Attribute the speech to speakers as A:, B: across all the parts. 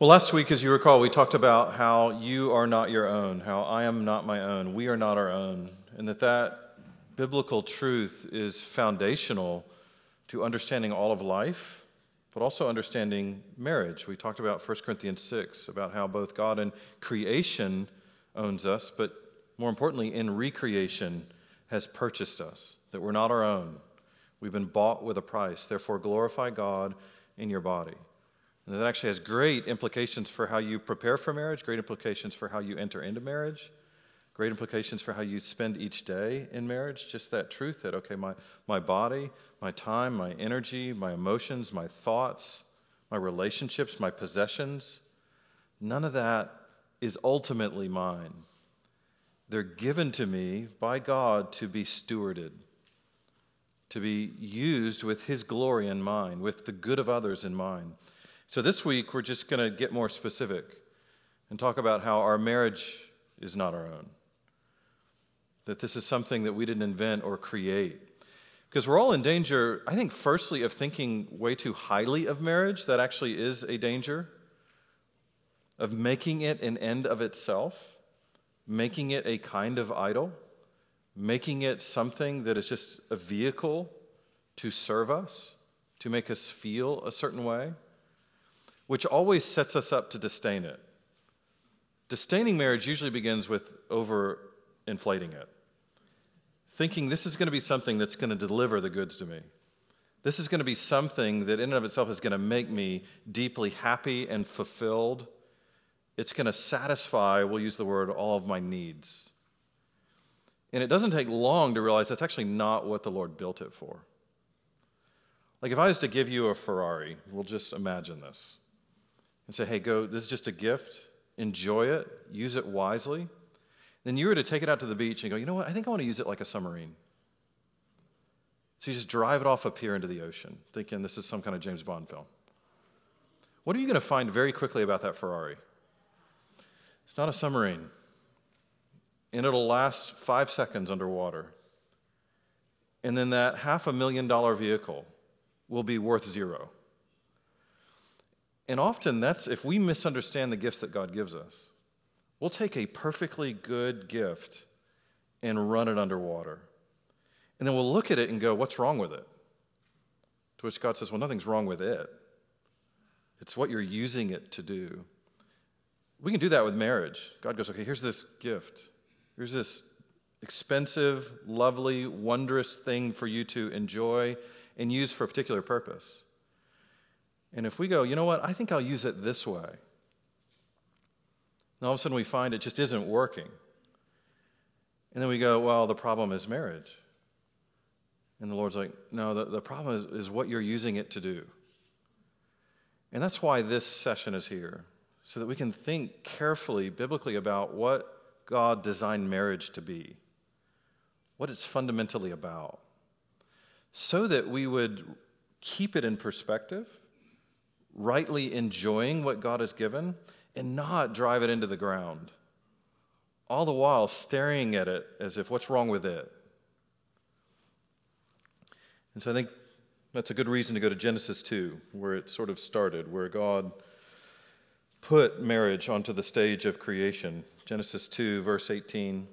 A: Well, last week, as you recall, we talked about how you are not your own, how I am not my own, we are not our own, and that that biblical truth is foundational to understanding all of life, but also understanding marriage. We talked about 1 Corinthians 6, about how both God and creation owns us, but more importantly, in recreation has purchased us, that we're not our own. We've been bought with a price. Therefore, glorify God in your body. And that actually has great implications for how you prepare for marriage, great implications for how you enter into marriage, great implications for how you spend each day in marriage. Just that truth that, okay, my, my body, my time, my energy, my emotions, my thoughts, my relationships, my possessions, none of that is ultimately mine. They're given to me by God to be stewarded, to be used with His glory in mind, with the good of others in mind. So this week, we're just going to get more specific and talk about how our marriage is not our own. That this is something that we didn't invent or create. Because we're all in danger, I think, firstly, of thinking way too highly of marriage. That actually is a danger. Of making it an end of itself, making it a kind of idol, making it something that is just a vehicle to serve us, to make us feel a certain way which always sets us up to disdain it. Disdaining marriage usually begins with over inflating it, thinking this is going to be something that's going to deliver the goods to me. This is going to be something that, in and of itself, is going to make me deeply happy and fulfilled. It's going to satisfy, we'll use the word, all of my needs. And it doesn't take long to realize that's actually not what the Lord built it for. Like if I was to give you a Ferrari, we'll just imagine this and say, hey, go, this is just a gift, enjoy it, use it wisely, then you were to take it out to the beach and go, you know what, I think I want to use it like a submarine. So you just drive it off a pier into the ocean, thinking this is some kind of James Bond film. What are you going to find very quickly about that Ferrari? It's not a submarine. And it'll last five seconds underwater. And then that half a million dollar vehicle will be worth zero. And often that's if we misunderstand the gifts that God gives us. We'll take a perfectly good gift and run it underwater. And then we'll look at it and go, what's wrong with it? To which God says, well, nothing's wrong with it. It's what you're using it to do. We can do that with marriage. God goes, okay, here's this gift. Here's this expensive, lovely, wondrous thing for you to enjoy and use for a particular purpose. And if we go, you know what, I think I'll use it this way, and all of a sudden we find it just isn't working. And then we go, well, the problem is marriage. And the Lord's like, no, the, the problem is, is what you're using it to do. And that's why this session is here, so that we can think carefully, biblically, about what God designed marriage to be, what it's fundamentally about, so that we would keep it in perspective rightly enjoying what God has given and not drive it into the ground. All the while staring at it as if, what's wrong with it? And so I think that's a good reason to go to Genesis 2, where it sort of started, where God put marriage onto the stage of creation. Genesis 2, verse 18.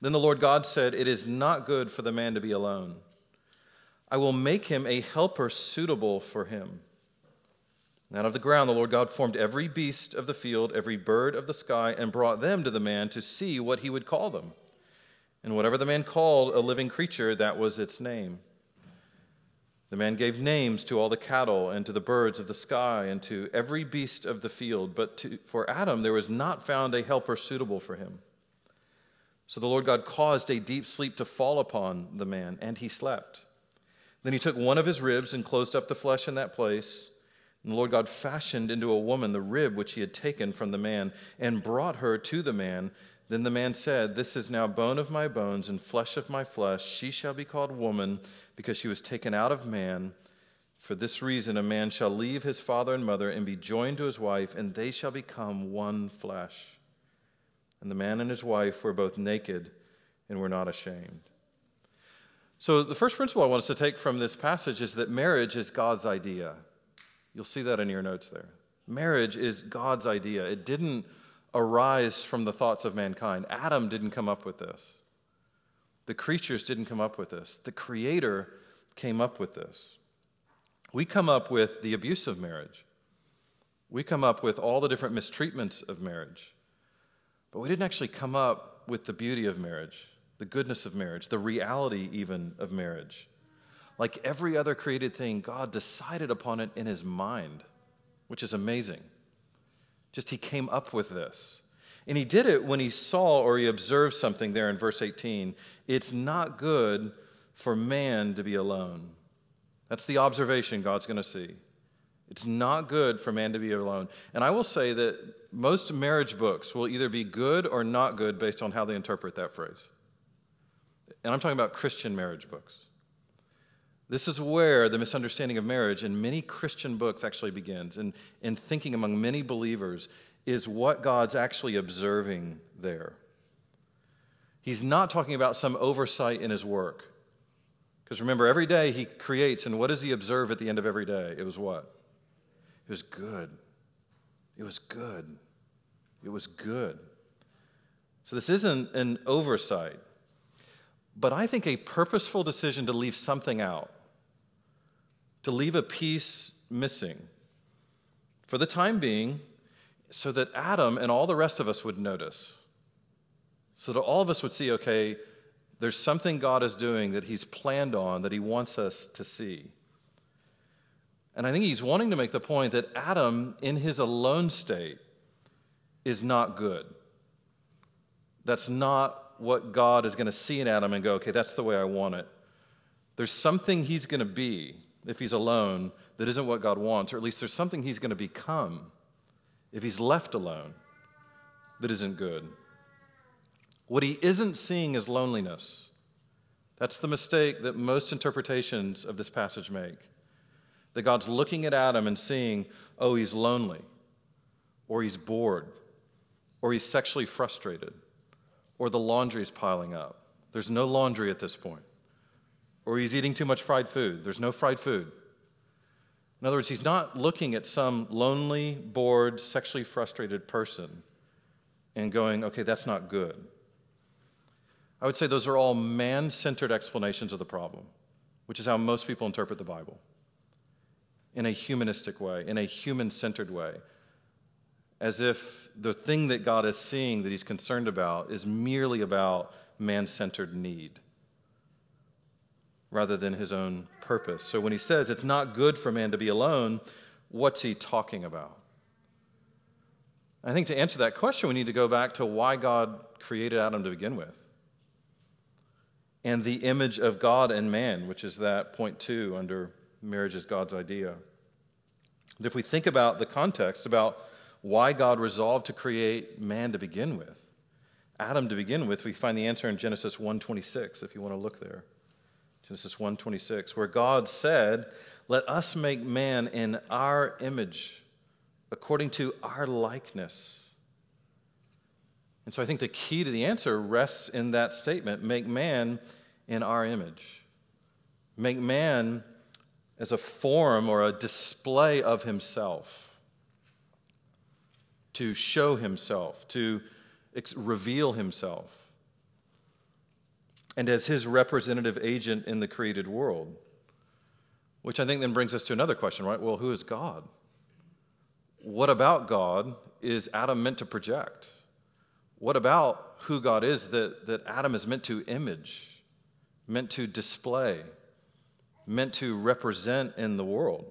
A: Then the Lord God said, It is not good for the man to be alone. I will make him a helper suitable for him. Out of the ground, the Lord God formed every beast of the field, every bird of the sky, and brought them to the man to see what he would call them. And whatever the man called a living creature, that was its name. The man gave names to all the cattle, and to the birds of the sky, and to every beast of the field. But to, for Adam, there was not found a helper suitable for him. So the Lord God caused a deep sleep to fall upon the man, and he slept. Then he took one of his ribs and closed up the flesh in that place. And the Lord God fashioned into a woman the rib which he had taken from the man and brought her to the man. Then the man said, This is now bone of my bones and flesh of my flesh. She shall be called woman because she was taken out of man. For this reason, a man shall leave his father and mother and be joined to his wife, and they shall become one flesh. And the man and his wife were both naked and were not ashamed. So, the first principle I want us to take from this passage is that marriage is God's idea. You'll see that in your notes there. Marriage is God's idea. It didn't arise from the thoughts of mankind. Adam didn't come up with this. The creatures didn't come up with this. The Creator came up with this. We come up with the abuse of marriage. We come up with all the different mistreatments of marriage. But we didn't actually come up with the beauty of marriage, the goodness of marriage, the reality even of marriage. Like every other created thing, God decided upon it in his mind, which is amazing. Just he came up with this. And he did it when he saw or he observed something there in verse 18. It's not good for man to be alone. That's the observation God's going to see. It's not good for man to be alone. And I will say that most marriage books will either be good or not good based on how they interpret that phrase. And I'm talking about Christian marriage books. This is where the misunderstanding of marriage in many Christian books actually begins. And in thinking among many believers is what God's actually observing there. He's not talking about some oversight in his work. Because remember, every day he creates, and what does he observe at the end of every day? It was what? It was good. It was good. It was good. So this isn't an oversight, but I think a purposeful decision to leave something out, to leave a piece missing. For the time being, so that Adam and all the rest of us would notice. So that all of us would see, okay, there's something God is doing that He's planned on that He wants us to see. And I think He's wanting to make the point that Adam, in his alone state, is not good. That's not what God is going to see in Adam and go, okay, that's the way I want it. There's something He's going to be if He's alone that isn't what God wants, or at least there's something He's going to become if he's left alone that isn't good. What he isn't seeing is loneliness. That's the mistake that most interpretations of this passage make. That God's looking at Adam and seeing, oh, he's lonely, or he's bored, or he's sexually frustrated, or the laundry's piling up. There's no laundry at this point. Or he's eating too much fried food. There's no fried food. In other words, he's not looking at some lonely, bored, sexually frustrated person and going, okay, that's not good. I would say those are all man centered explanations of the problem, which is how most people interpret the Bible in a humanistic way, in a human centered way, as if the thing that God is seeing that he's concerned about is merely about man centered need rather than his own purpose. So when he says it's not good for man to be alone, what's he talking about? I think to answer that question, we need to go back to why God created Adam to begin with. And the image of God and man, which is that point two under marriage is God's idea. If we think about the context, about why God resolved to create man to begin with, Adam to begin with, we find the answer in Genesis 1:26 if you want to look there. Genesis 1:26, where God said, "Let us make man in our image, according to our likeness." And so I think the key to the answer rests in that statement, make man in our image. Make man as a form or a display of himself. To show himself, to reveal himself and as his representative agent in the created world. Which I think then brings us to another question, right? Well, who is God? What about God is Adam meant to project? What about who God is that, that Adam is meant to image, meant to display, meant to represent in the world?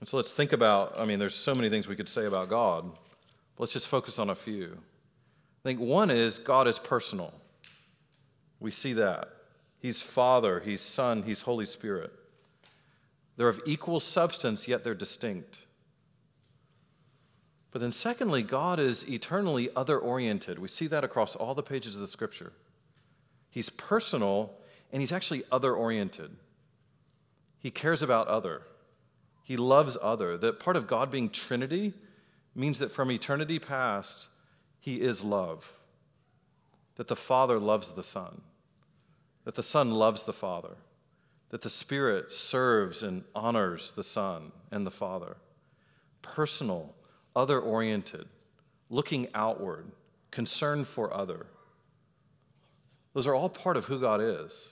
A: And so let's think about I mean, there's so many things we could say about God. Let's just focus on a few. I think one is God is personal. We see that. He's Father, He's Son, He's Holy Spirit. They're of equal substance, yet they're distinct. But then, secondly, God is eternally other oriented. We see that across all the pages of the scripture. He's personal and he's actually other oriented. He cares about other, he loves other. That part of God being Trinity means that from eternity past, he is love. That the Father loves the Son. That the Son loves the Father. that the Spirit serves and honors the Son and the Father. Personal, other oriented, looking outward, concern for other. Those are all part of who God is.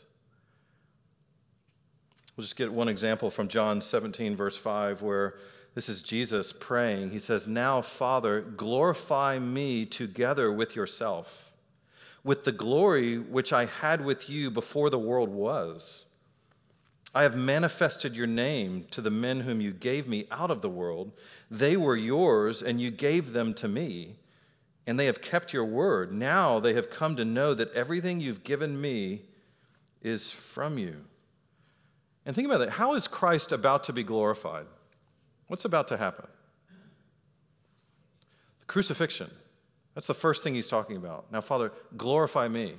A: We'll just get one example from John 17, verse 5, where this is Jesus praying. He says, Now, Father, glorify me together with yourself, with the glory which I had with you before the world was. I have manifested your name to the men whom you gave me out of the world. They were yours, and you gave them to me, and they have kept your word. Now they have come to know that everything you've given me is from you. And think about that. How is Christ about to be glorified? What's about to happen? The crucifixion. That's the first thing he's talking about. Now, Father, glorify me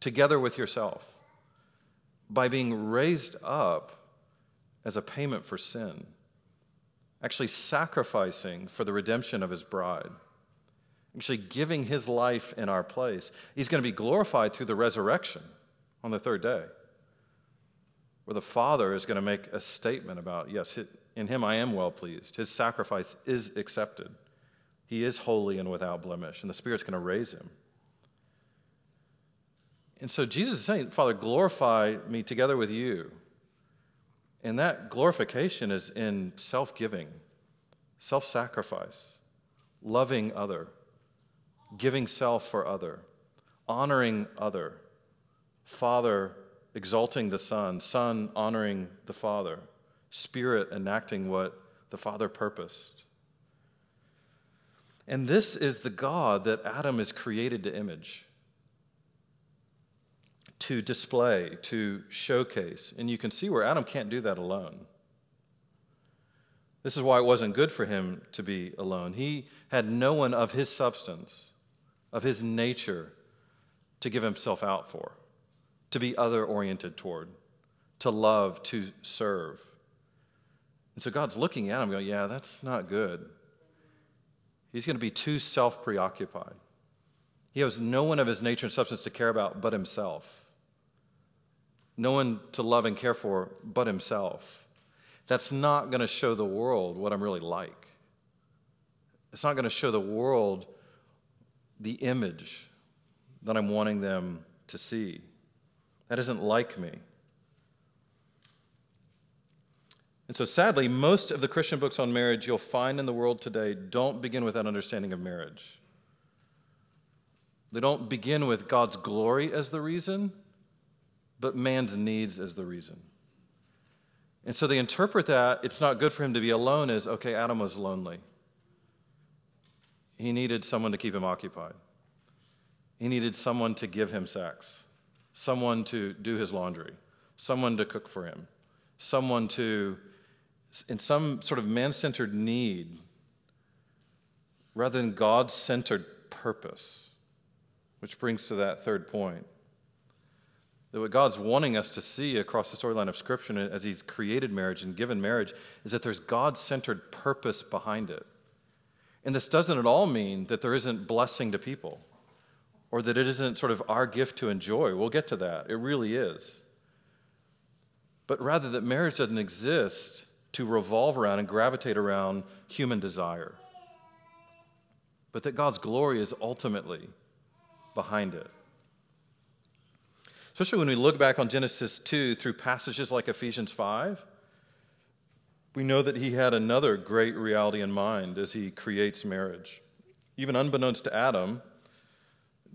A: together with yourself by being raised up as a payment for sin, actually sacrificing for the redemption of his bride, actually giving his life in our place. He's going to be glorified through the resurrection on the third day, where the Father is going to make a statement about, yes, in him I am well pleased. His sacrifice is accepted. He is holy and without blemish, and the Spirit's going to raise him. And so Jesus is saying, Father, glorify me together with you. And that glorification is in self giving, self sacrifice, loving other, giving self for other, honoring other, Father exalting the Son, Son honoring the Father, Spirit enacting what the Father purposed. And this is the God that Adam is created to image to display, to showcase. And you can see where Adam can't do that alone. This is why it wasn't good for him to be alone. He had no one of his substance, of his nature, to give himself out for, to be other oriented toward, to love, to serve. And so God's looking at him going, Yeah, that's not good. He's going to be too self preoccupied. He has no one of his nature and substance to care about but himself no one to love and care for but himself. That's not going to show the world what I'm really like. It's not going to show the world the image that I'm wanting them to see. That isn't like me. And so, sadly, most of the Christian books on marriage you'll find in the world today don't begin with that understanding of marriage. They don't begin with God's glory as the reason but man's needs as the reason. And so they interpret that it's not good for him to be alone as okay, Adam was lonely. He needed someone to keep him occupied. He needed someone to give him sex, someone to do his laundry, someone to cook for him, someone to, in some sort of man centered need, rather than God centered purpose. Which brings to that third point. That what God's wanting us to see across the storyline of Scripture as He's created marriage and given marriage is that there's God centered purpose behind it. And this doesn't at all mean that there isn't blessing to people or that it isn't sort of our gift to enjoy. We'll get to that. It really is. But rather, that marriage doesn't exist to revolve around and gravitate around human desire, but that God's glory is ultimately behind it especially when we look back on Genesis 2 through passages like Ephesians 5. We know that he had another great reality in mind as he creates marriage. Even unbeknownst to Adam,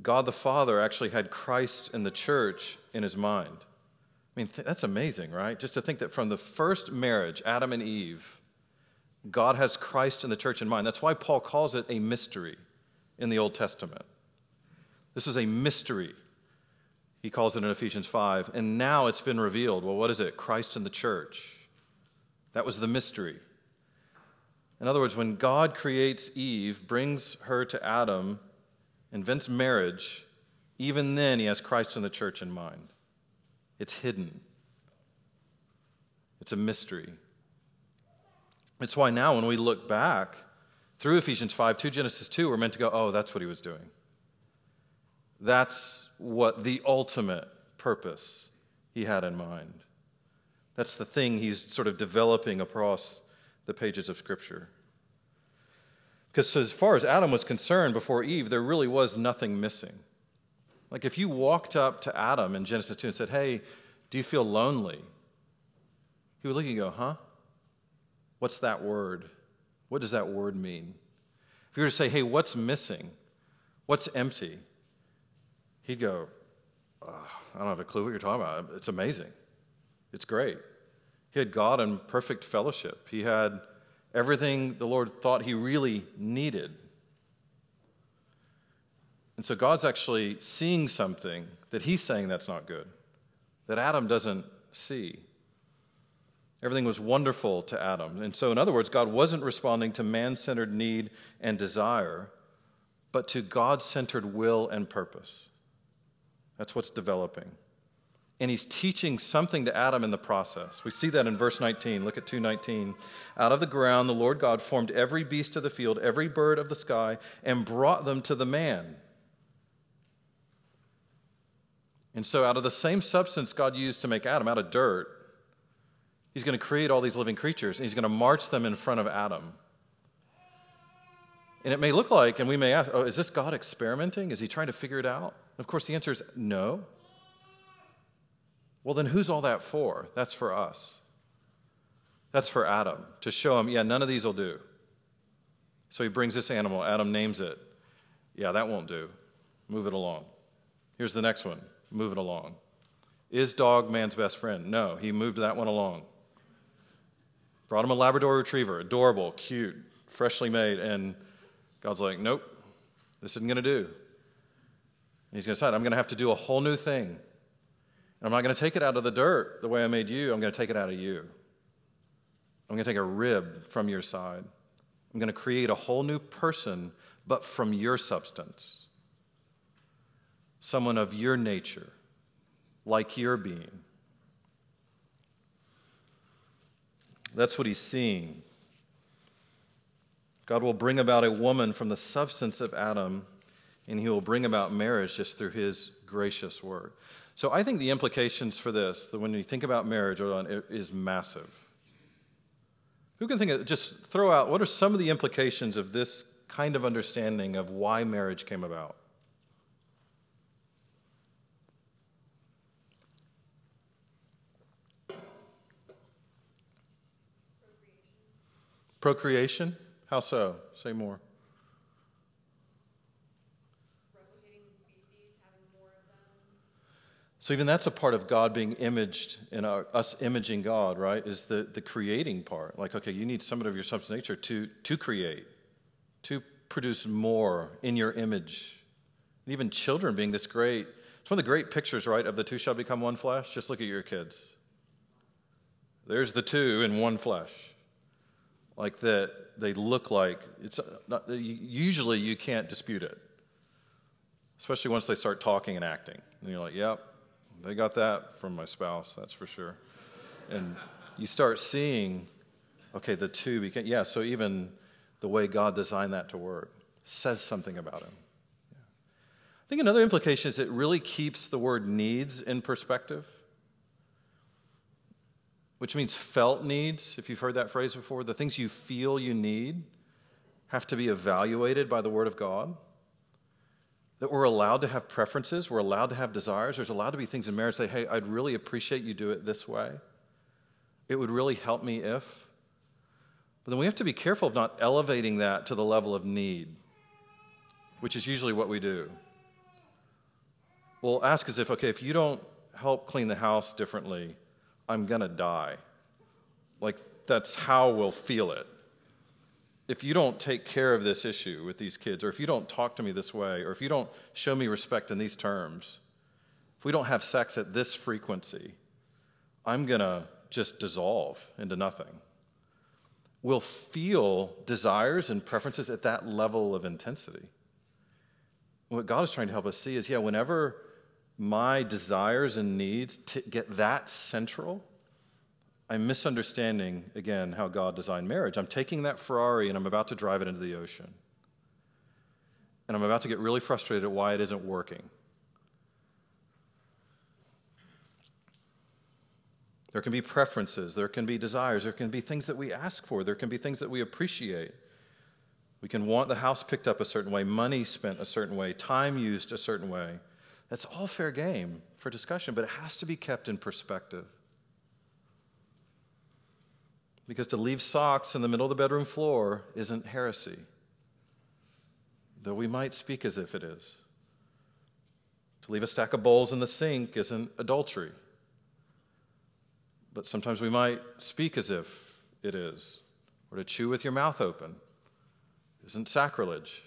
A: God the Father actually had Christ and the church in his mind. I mean, that's amazing, right? Just to think that from the first marriage, Adam and Eve, God has Christ and the church in mind. That's why Paul calls it a mystery in the Old Testament. This is a mystery he calls it in Ephesians 5. And now it's been revealed. Well, what is it? Christ and the church. That was the mystery. In other words, when God creates Eve, brings her to Adam, invents marriage, even then he has Christ and the church in mind. It's hidden, it's a mystery. It's why now, when we look back through Ephesians 5 to Genesis 2, we're meant to go, oh, that's what he was doing. That's what the ultimate purpose he had in mind. That's the thing he's sort of developing across the pages of Scripture. Because as far as Adam was concerned before Eve, there really was nothing missing. Like if you walked up to Adam in Genesis 2 and said, Hey, do you feel lonely? He would look at you and go, Huh? What's that word? What does that word mean? If you were to say, Hey, what's missing? What's empty? He'd go, oh, I don't have a clue what you're talking about. It's amazing. It's great. He had God in perfect fellowship. He had everything the Lord thought he really needed. And so God's actually seeing something that he's saying that's not good, that Adam doesn't see. Everything was wonderful to Adam. And so, in other words, God wasn't responding to man centered need and desire, but to God centered will and purpose. That's what's developing. And he's teaching something to Adam in the process. We see that in verse 19. Look at 219. Out of the ground, the Lord God formed every beast of the field, every bird of the sky, and brought them to the man. And so, out of the same substance God used to make Adam, out of dirt, he's going to create all these living creatures, and he's going to march them in front of Adam. And it may look like, and we may ask, oh, is this God experimenting? Is he trying to figure it out? And of course, the answer is no. Well, then who's all that for? That's for us. That's for Adam to show him, yeah, none of these will do. So he brings this animal. Adam names it. Yeah, that won't do. Move it along. Here's the next one. Move it along. Is dog man's best friend? No, he moved that one along. Brought him a Labrador retriever, adorable, cute, freshly made, and God's like, nope, this isn't going to do. And he's going to decide, I'm going to have to do a whole new thing. I'm not going to take it out of the dirt the way I made you. I'm going to take it out of you. I'm going to take a rib from your side. I'm going to create a whole new person, but from your substance. Someone of your nature, like your being. That's what he's seeing. God will bring about a woman from the substance of Adam, and he will bring about marriage just through his gracious word. So I think the implications for this, when you think about marriage, is massive. Who can think of, just throw out, what are some of the implications of this kind of understanding of why marriage came about? Procreation. How so? Say more. So even that's a part of God being imaged and us imaging God, right? Is the, the creating part. Like, okay, you need somebody of your substance nature to, to create, to produce more in your image. And even children being this great. It's one of the great pictures, right, of the two shall become one flesh. Just look at your kids. There's the two in one flesh. Like that, they look like it's uh, not, usually you can't dispute it, especially once they start talking and acting. And you're like, yep, they got that from my spouse, that's for sure. And you start seeing, okay, the two became, yeah, so even the way God designed that to work says something about him. Yeah. I think another implication is it really keeps the word needs in perspective, which means felt needs, if you've heard that phrase before. The things you feel you need have to be evaluated by the Word of God that we're allowed to have preferences, we're allowed to have desires. There's allowed to be things in marriage say, hey, I'd really appreciate you do it this way. It would really help me if. But then we have to be careful of not elevating that to the level of need, which is usually what we do. We'll ask as if, okay, if you don't help clean the house differently, I'm going to die. Like, that's how we'll feel it if you don't take care of this issue with these kids, or if you don't talk to me this way, or if you don't show me respect in these terms, if we don't have sex at this frequency, I'm going to just dissolve into nothing. We'll feel desires and preferences at that level of intensity. What God is trying to help us see is yeah, whenever my desires and needs to get that central, I'm misunderstanding, again, how God designed marriage. I'm taking that Ferrari and I'm about to drive it into the ocean. And I'm about to get really frustrated at why it isn't working. There can be preferences, there can be desires, there can be things that we ask for, there can be things that we appreciate. We can want the house picked up a certain way, money spent a certain way, time used a certain way. That's all fair game for discussion, but it has to be kept in perspective. Because to leave socks in the middle of the bedroom floor isn't heresy, though we might speak as if it is. To leave a stack of bowls in the sink isn't adultery, but sometimes we might speak as if it is. Or to chew with your mouth open isn't sacrilege.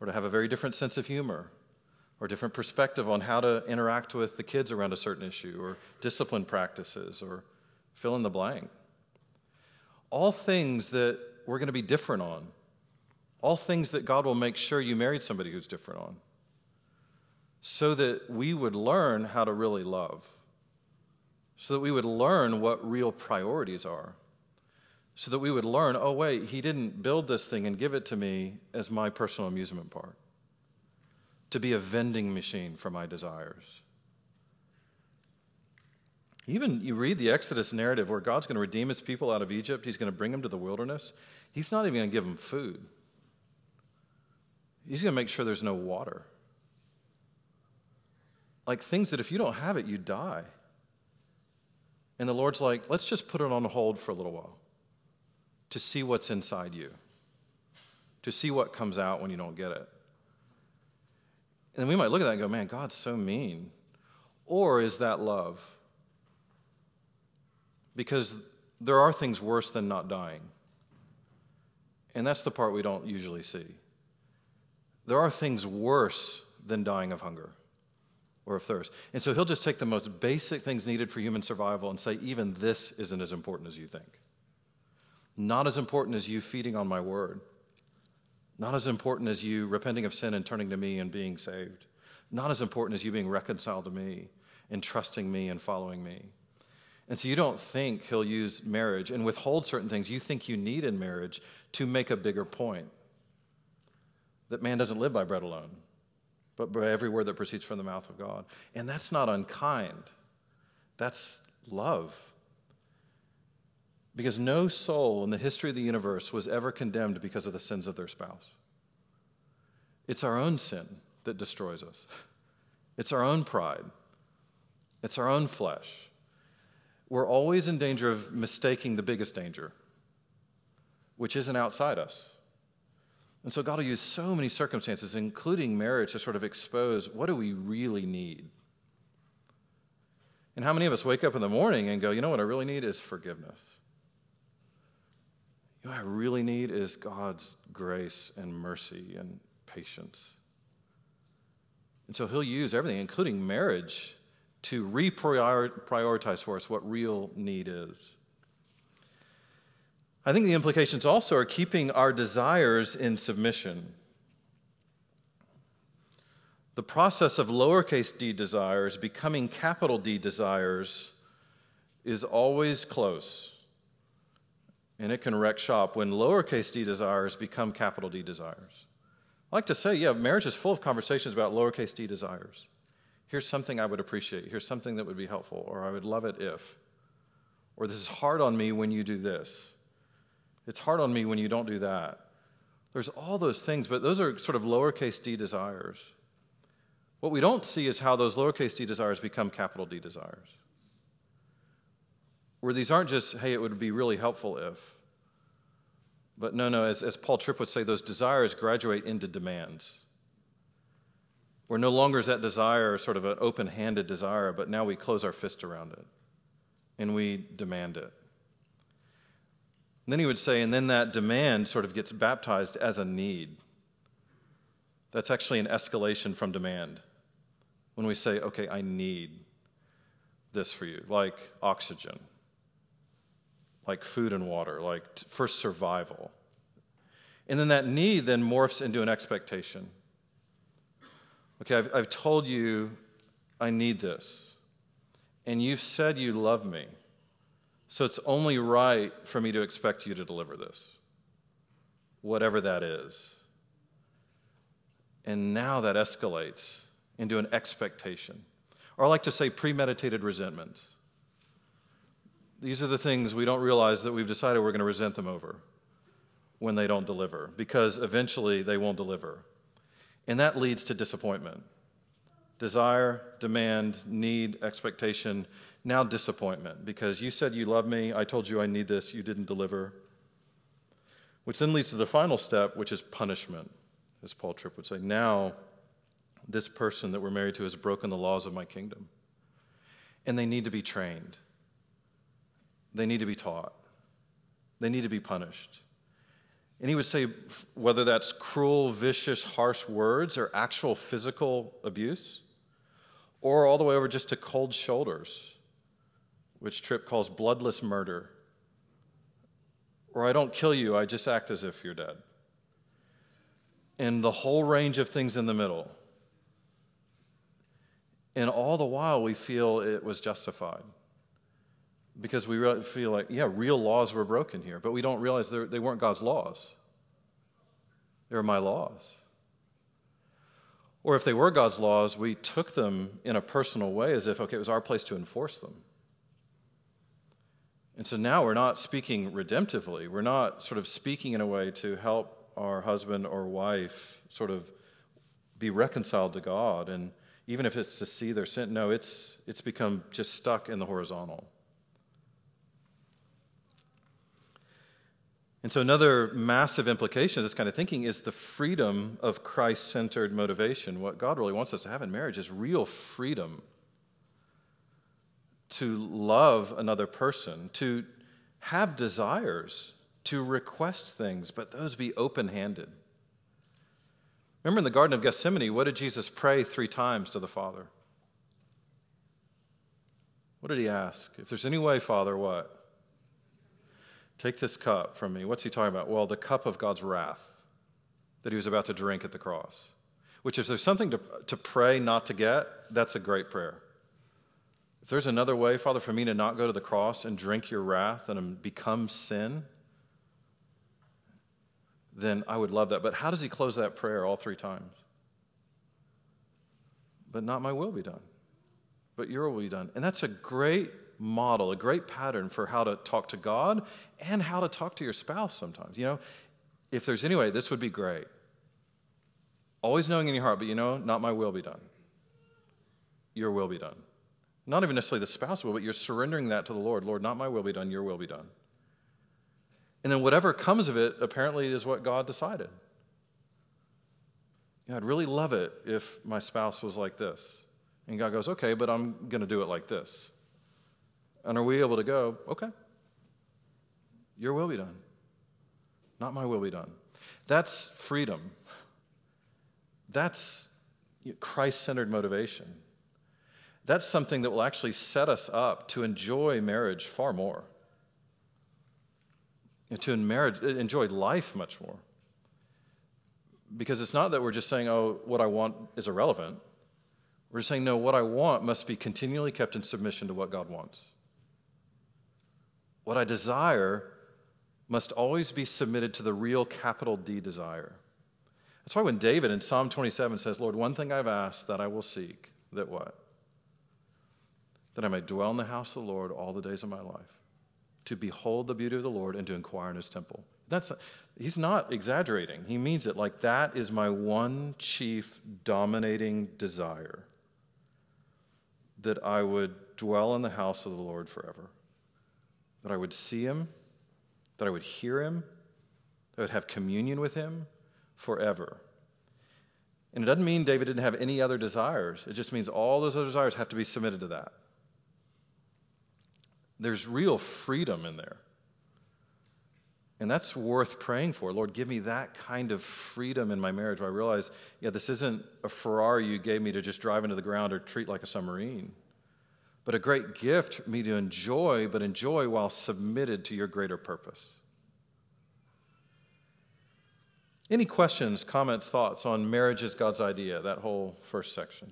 A: Or to have a very different sense of humor or different perspective on how to interact with the kids around a certain issue or discipline practices or fill in the blank. All things that we're going to be different on. All things that God will make sure you married somebody who's different on. So that we would learn how to really love. So that we would learn what real priorities are. So that we would learn oh, wait, he didn't build this thing and give it to me as my personal amusement park to be a vending machine for my desires. Even you read the Exodus narrative where God's going to redeem his people out of Egypt, he's going to bring them to the wilderness. He's not even going to give them food, he's going to make sure there's no water. Like things that if you don't have it, you die. And the Lord's like, let's just put it on hold for a little while to see what's inside you, to see what comes out when you don't get it. And we might look at that and go, man, God's so mean. Or is that love? Because there are things worse than not dying. And that's the part we don't usually see. There are things worse than dying of hunger or of thirst. And so he'll just take the most basic things needed for human survival and say, even this isn't as important as you think. Not as important as you feeding on my word. Not as important as you repenting of sin and turning to me and being saved. Not as important as you being reconciled to me and trusting me and following me. And so you don't think he'll use marriage and withhold certain things you think you need in marriage to make a bigger point. That man doesn't live by bread alone, but by every word that proceeds from the mouth of God. And that's not unkind, that's love. Because no soul in the history of the universe was ever condemned because of the sins of their spouse. It's our own sin that destroys us, it's our own pride, it's our own flesh. We're always in danger of mistaking the biggest danger, which isn't outside us. And so God will use so many circumstances, including marriage, to sort of expose what do we really need. And how many of us wake up in the morning and go, you know what I really need is forgiveness? You know what I really need is God's grace and mercy and patience. And so he'll use everything, including marriage, to reprioritize for us what real need is. I think the implications also are keeping our desires in submission. The process of lowercase d desires becoming capital D desires is always close and it can wreck shop when lowercase d desires become capital D desires. I like to say, yeah, marriage is full of conversations about lowercase d desires. Here's something I would appreciate. Here's something that would be helpful, or I would love it if. Or this is hard on me when you do this. It's hard on me when you don't do that. There's all those things, but those are sort of lowercase d desires. What we don't see is how those lowercase d desires become capital D desires where these aren't just, hey, it would be really helpful if. But no, no, as, as Paul Tripp would say, those desires graduate into demands. Where no longer is that desire sort of an open handed desire, but now we close our fist around it and we demand it. And then he would say, and then that demand sort of gets baptized as a need. That's actually an escalation from demand. When we say, okay, I need this for you, like oxygen like food and water, like for survival. And then that need then morphs into an expectation. Okay, I've, I've told you I need this, and you've said you love me, so it's only right for me to expect you to deliver this, whatever that is. And now that escalates into an expectation, or I like to say premeditated resentment These are the things we don't realize that we've decided we're going to resent them over when they don't deliver, because eventually they won't deliver. And that leads to disappointment. Desire, demand, need, expectation, now disappointment, because you said you love me, I told you I need this, you didn't deliver. Which then leads to the final step, which is punishment, as Paul Tripp would say. Now, this person that we're married to has broken the laws of my kingdom. And they need to be trained, they need to be taught, they need to be punished. And he would say, whether that's cruel, vicious, harsh words or actual physical abuse, or all the way over just to cold shoulders, which Tripp calls bloodless murder. Or I don't kill you, I just act as if you're dead. And the whole range of things in the middle. And all the while, we feel it was justified because we feel like, yeah, real laws were broken here, but we don't realize they weren't God's laws. They were my laws. Or if they were God's laws, we took them in a personal way as if, okay, it was our place to enforce them. And so now we're not speaking redemptively. We're not sort of speaking in a way to help our husband or wife sort of be reconciled to God. And even if it's to see their sin, no, it's, it's become just stuck in the horizontal. And so, another massive implication of this kind of thinking is the freedom of Christ centered motivation. What God really wants us to have in marriage is real freedom to love another person, to have desires, to request things, but those be open handed. Remember in the Garden of Gethsemane, what did Jesus pray three times to the Father? What did he ask? If there's any way, Father, what? Take this cup from me. What's he talking about? Well, the cup of God's wrath that he was about to drink at the cross. Which, if there's something to, to pray not to get, that's a great prayer. If there's another way, Father, for me to not go to the cross and drink your wrath and um, become sin, then I would love that. But how does he close that prayer all three times? But not my will be done, but your will be done. And that's a great model, a great pattern for how to talk to God and how to talk to your spouse sometimes. You know, if there's any way, this would be great. Always knowing in your heart, but you know, not my will be done. Your will be done. Not even necessarily the spouse will, but you're surrendering that to the Lord. Lord, not my will be done, your will be done. And then whatever comes of it apparently is what God decided. You know, I'd really love it if my spouse was like this. And God goes, okay, but I'm going to do it like this. And are we able to go, okay, your will be done, not my will be done? That's freedom. That's Christ centered motivation. That's something that will actually set us up to enjoy marriage far more, and to marriage, uh, enjoy life much more. Because it's not that we're just saying, oh, what I want is irrelevant. We're saying, no, what I want must be continually kept in submission to what God wants. What I desire must always be submitted to the real capital D desire. That's why when David in Psalm 27 says, Lord, one thing I've asked that I will seek, that what? That I may dwell in the house of the Lord all the days of my life, to behold the beauty of the Lord and to inquire in his temple. That's, he's not exaggerating. He means it like that is my one chief dominating desire that I would dwell in the house of the Lord forever that I would see him, that I would hear him, that I would have communion with him forever. And it doesn't mean David didn't have any other desires, it just means all those other desires have to be submitted to that. There's real freedom in there. And that's worth praying for. Lord, give me that kind of freedom in my marriage where I realize, yeah, this isn't a Ferrari you gave me to just drive into the ground or treat like a submarine but a great gift for me to enjoy, but enjoy while submitted to your greater purpose. Any questions, comments, thoughts on marriage is God's idea, that whole first section?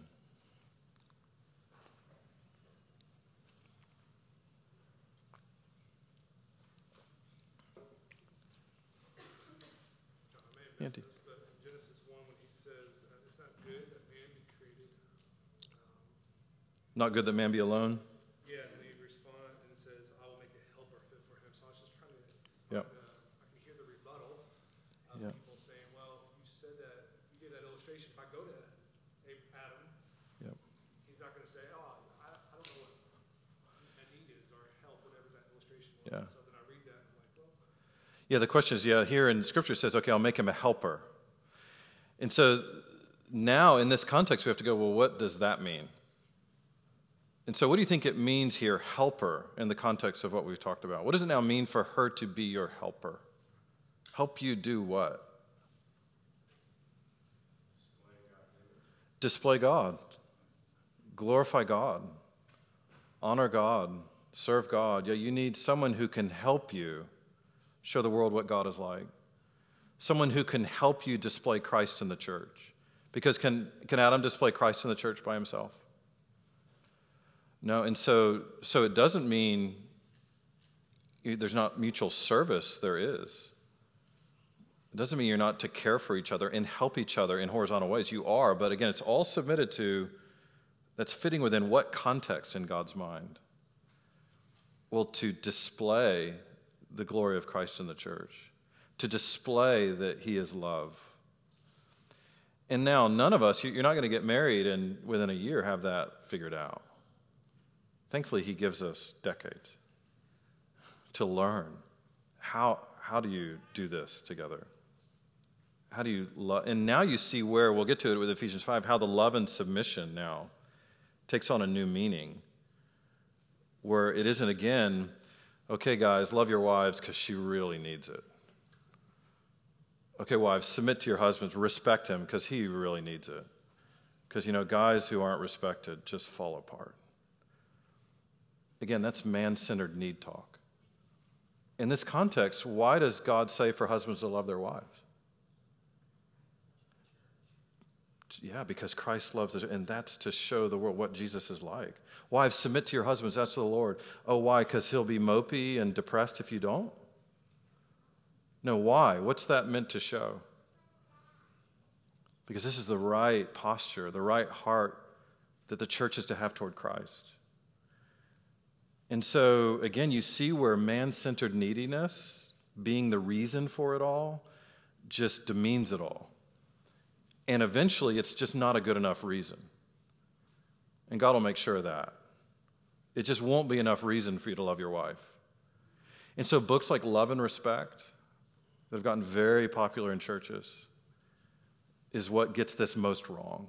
B: Not good that man be
A: alone.
B: Yeah, and he responds and says, I will make a
C: helper fit for him. So I was just trying to, yep. uh, I can hear the rebuttal of yep. people saying, well, you said that, you gave that
B: illustration. If I go to Adam,
A: yep.
B: he's not going to say, oh, I, I, don't know what a need is or help, whatever that illustration was.
A: Yeah.
B: So then I read that and I'm like, well.
A: Yeah, the question is, yeah, here in Scripture says, okay, I'll make him a helper. And so now in this context, we have to go, well, what does that mean? And so, what do you think it means here, helper, in the context of what we've talked about? What does it now mean for her to be your helper? Help you do what? Display God, glorify God, honor God, serve God. Yeah, you need someone who can help you show the world what God is like. Someone who can help you display Christ in the church. Because can, can Adam display Christ in the church by himself? No, and so, so it doesn't mean there's not mutual service, there is. It doesn't mean you're not to care for each other and help each other in horizontal ways. You are, but again, it's all submitted to that's fitting within what context in God's mind? Well, to display the glory of Christ in the church, to display that He is love. And now, none of us, you're not going to get married and within a year have that figured out. Thankfully, He gives us decades to learn how, how do you do this together? How do you love? And now you see where, we'll get to it with Ephesians 5, how the love and submission now takes on a new meaning. Where it isn't again, okay, guys, love your wives because she really needs it. Okay, wives, submit to your husbands, respect him because he really needs it. Because, you know, guys who aren't respected just fall apart. Again, that's man centered need talk. In this context, why does God say for husbands to love their wives? Yeah, because Christ loves it, and that's to show the world what Jesus is like. Wives, submit to your husbands, that's to the Lord. Oh, why? Because he'll be mopey and depressed if you don't? No, why? What's that meant to show? Because this is the right posture, the right heart that the church is to have toward Christ. And so, again, you see where man centered neediness, being the reason for it all, just demeans it all. And eventually, it's just not a good enough reason. And God will make sure of that. It just won't be enough reason for you to love your wife. And so, books like Love and Respect, that have gotten very popular in churches, is what gets this most wrong,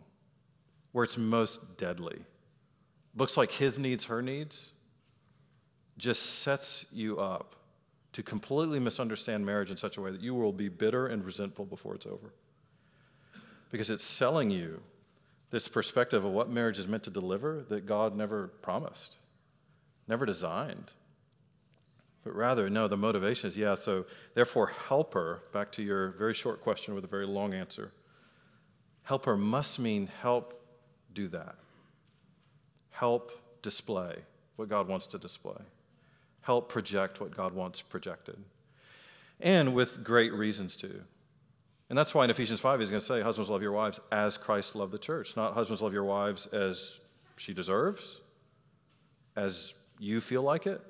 A: where it's most deadly. Books like His Needs, Her Needs just sets you up to completely misunderstand marriage in such a way that you will be bitter and resentful before it's over because it's selling you this perspective of what marriage is meant to deliver that God never promised, never designed. But rather, no, the motivation is yeah, so therefore, helper, back to your very short question with a very long answer. Helper must mean help do that. Help display what God wants to display. Help project what God wants projected. And with great reasons to. And that's why in Ephesians 5, he's going to say, Husbands, love your wives as Christ loved the church. Not husbands, love your wives as she deserves, as you feel like it,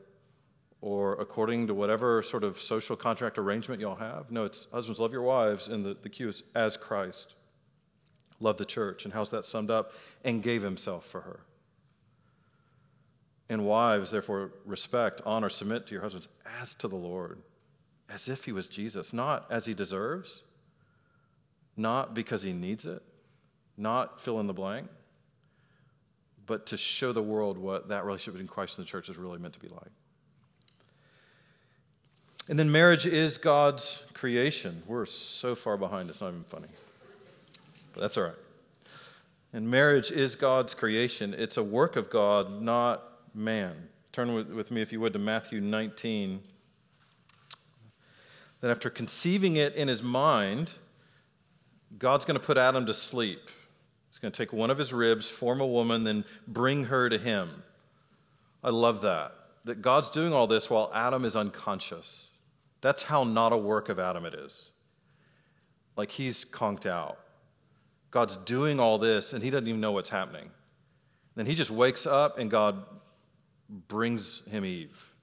A: or according to whatever sort of social contract arrangement y'all have. No, it's husbands, love your wives, and the, the cue is as Christ loved the church. And how's that summed up? And gave himself for her. And wives, therefore, respect, honor, submit to your husbands as to the Lord, as if he was Jesus, not as he deserves not because he needs it, not fill in the blank, but to show the world what that relationship between Christ and the church is really meant to be like. And then marriage is God's creation. We're so far behind, it's not even funny. But that's all right. And marriage is God's creation. It's a work of God, not man. Turn with, with me, if you would, to Matthew 19. That after conceiving it in his mind, God's going to put Adam to sleep. He's going to take one of his ribs, form a woman, then bring her to him. I love that. That God's doing all this while Adam is unconscious. That's how not a work of Adam it is. Like he's conked out. God's doing all this and he doesn't even know what's happening. Then he just wakes up and God brings him Eve.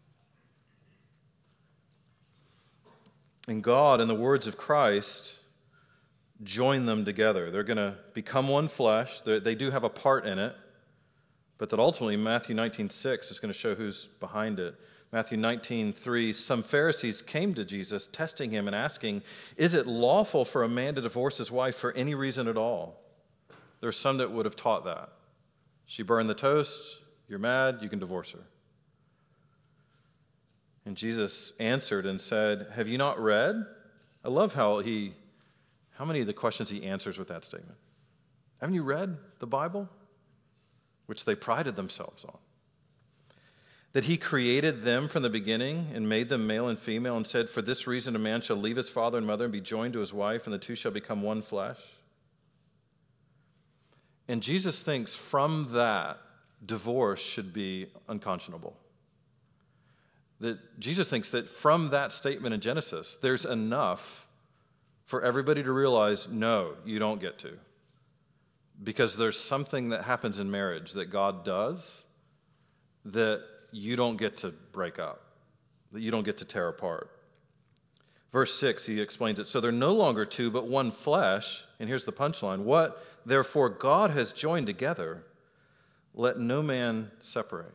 A: And God, in the words of Christ, join them together. They're going to become one flesh. They're, they do have a part in it, but that ultimately Matthew 19:6 is going to show who's behind it. Matthew 19:3 Some Pharisees came to Jesus testing him and asking, "Is it lawful for a man to divorce his wife for any reason at all?" There's some that would have taught that. She burned the toast, you're mad, you can divorce her. And Jesus answered and said, Have you not read? I love how he, how many of the questions he answers with that statement. Haven't you read the Bible? Which they prided themselves on. That he created them from the beginning and made them male and female and said, For this reason a man shall leave his father and mother and be joined to his wife, and the two shall become one flesh. And Jesus thinks from that, divorce should be unconscionable. That Jesus thinks that from that statement in Genesis, there's enough for everybody to realize no, you don't get to. Because there's something that happens in marriage that God does that you don't get to break up, that you don't get to tear apart. Verse 6, he explains it. So they're no longer two, but one flesh. And here's the punchline What therefore God has joined together, let no man separate.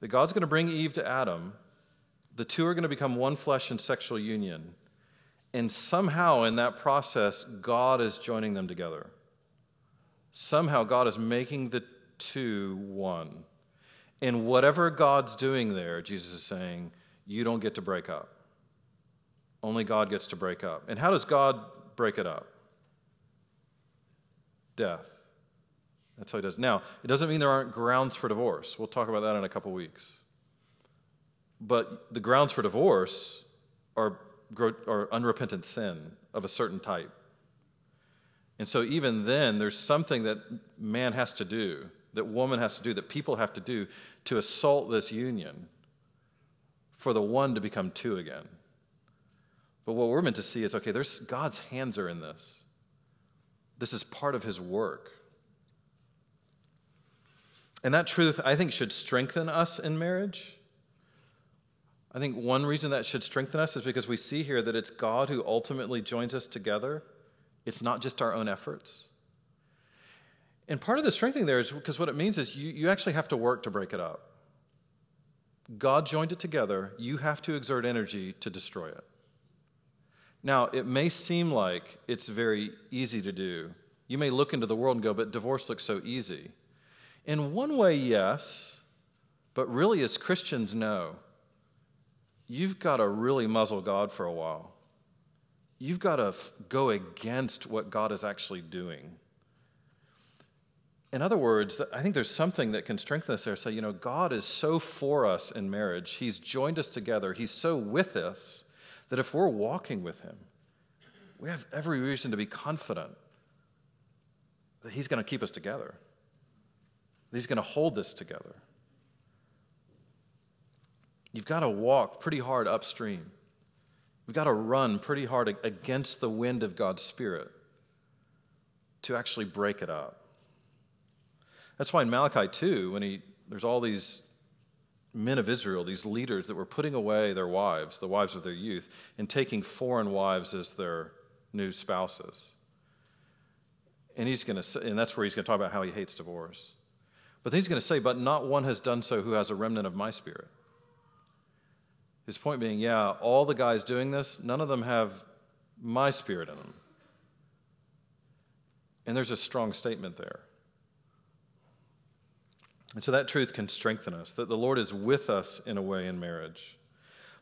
A: That God's going to bring Eve to Adam. The two are going to become one flesh in sexual union. And somehow in that process, God is joining them together. Somehow God is making the two one. And whatever God's doing there, Jesus is saying, you don't get to break up. Only God gets to break up. And how does God break it up? Death. That's how he does. Now, it doesn't mean there aren't grounds for divorce. We'll talk about that in a couple weeks. But the grounds for divorce are, are unrepentant sin of a certain type. And so, even then, there's something that man has to do, that woman has to do, that people have to do to assault this union for the one to become two again. But what we're meant to see is okay, there's God's hands are in this. This is part of his work. And that truth, I think, should strengthen us in marriage. I think one reason that should strengthen us is because we see here that it's God who ultimately joins us together. It's not just our own efforts. And part of the strengthening there is because what it means is you, you actually have to work to break it up. God joined it together. You have to exert energy to destroy it. Now, it may seem like it's very easy to do. You may look into the world and go, but divorce looks so easy. In one way, yes, but really, as Christians, no. You've got to really muzzle God for a while. You've got to f- go against what God is actually doing. In other words, I think there's something that can strengthen us there. Say, you know, God is so for us in marriage. He's joined us together. He's so with us that if we're walking with Him, we have every reason to be confident that He's going to keep us together, He's going to hold this together. You've got to walk pretty hard upstream. We've got to run pretty hard against the wind of God's Spirit to actually break it up. That's why in Malachi 2, when he, there's all these men of Israel, these leaders that were putting away their wives, the wives of their youth, and taking foreign wives as their new spouses. And he's going to and that's where he's going to talk about how he hates divorce. But he's going to say, but not one has done so who has a remnant of my spirit. His point being, yeah, all the guys doing this, none of them have my spirit in them. And there's a strong statement there. And so that truth can strengthen us, that the Lord is with us in a way in marriage.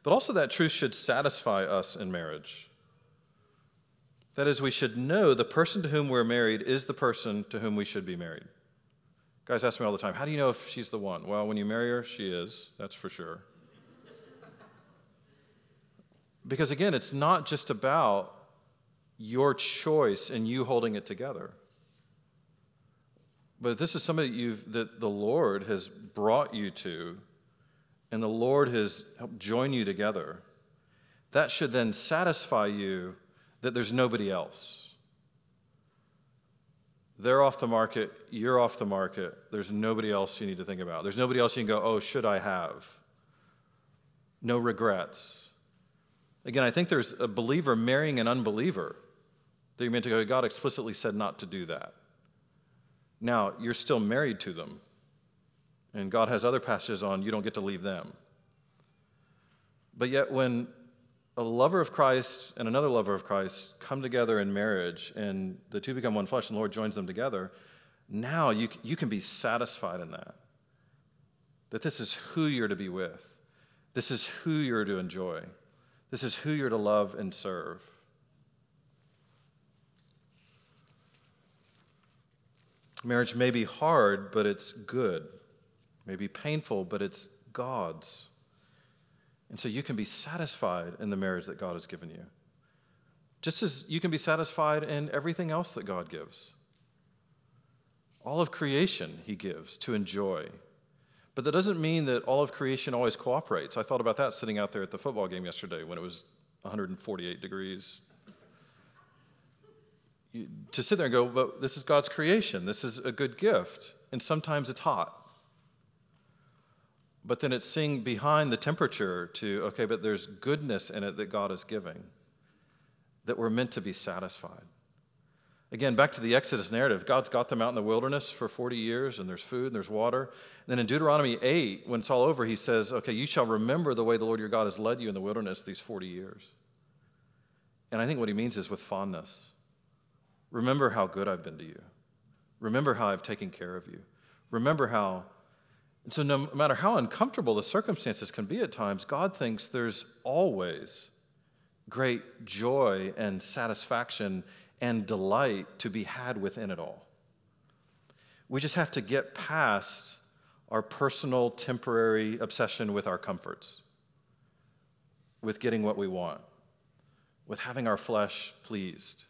A: But also, that truth should satisfy us in marriage. That is, we should know the person to whom we're married is the person to whom we should be married. Guys ask me all the time, how do you know if she's the one? Well, when you marry her, she is, that's for sure. Because again, it's not just about your choice and you holding it together. But this is somebody you've, that the Lord has brought you to, and the Lord has helped join you together. That should then satisfy you that there's nobody else. They're off the market, you're off the market, there's nobody else you need to think about. There's nobody else you can go, oh, should I have? No regrets. Again, I think there's a believer marrying an unbeliever that you're meant to go. God explicitly said not to do that. Now, you're still married to them. And God has other passages on you don't get to leave them. But yet, when a lover of Christ and another lover of Christ come together in marriage and the two become one flesh and the Lord joins them together, now you, you can be satisfied in that. That this is who you're to be with, this is who you're to enjoy, this is who you're to love and serve. Marriage may be hard, but it's good. It may be painful, but it's God's. And so you can be satisfied in the marriage that God has given you. Just as you can be satisfied in everything else that God gives. All of creation, He gives to enjoy. But that doesn't mean that all of creation always cooperates. I thought about that sitting out there at the football game yesterday when it was 148 degrees, you, to sit there and go, but this is God's creation. This is a good gift. And sometimes it's hot. But then it's seeing behind the temperature to, okay, but there's goodness in it that God is giving, that we're meant to be satisfied. Again, back to the Exodus narrative, God's got them out in the wilderness for 40 years, and there's food and there's water. And then in Deuteronomy 8, when it's all over, he says, Okay, you shall remember the way the Lord your God has led you in the wilderness these 40 years. And I think what he means is with fondness. Remember how good I've been to you. Remember how I've taken care of you. Remember how. And so, no matter how uncomfortable the circumstances can be at times, God thinks there's always great joy and satisfaction and delight to be had within it all. We just have to get past our personal, temporary obsession with our comforts, with getting what we want, with having our flesh pleased.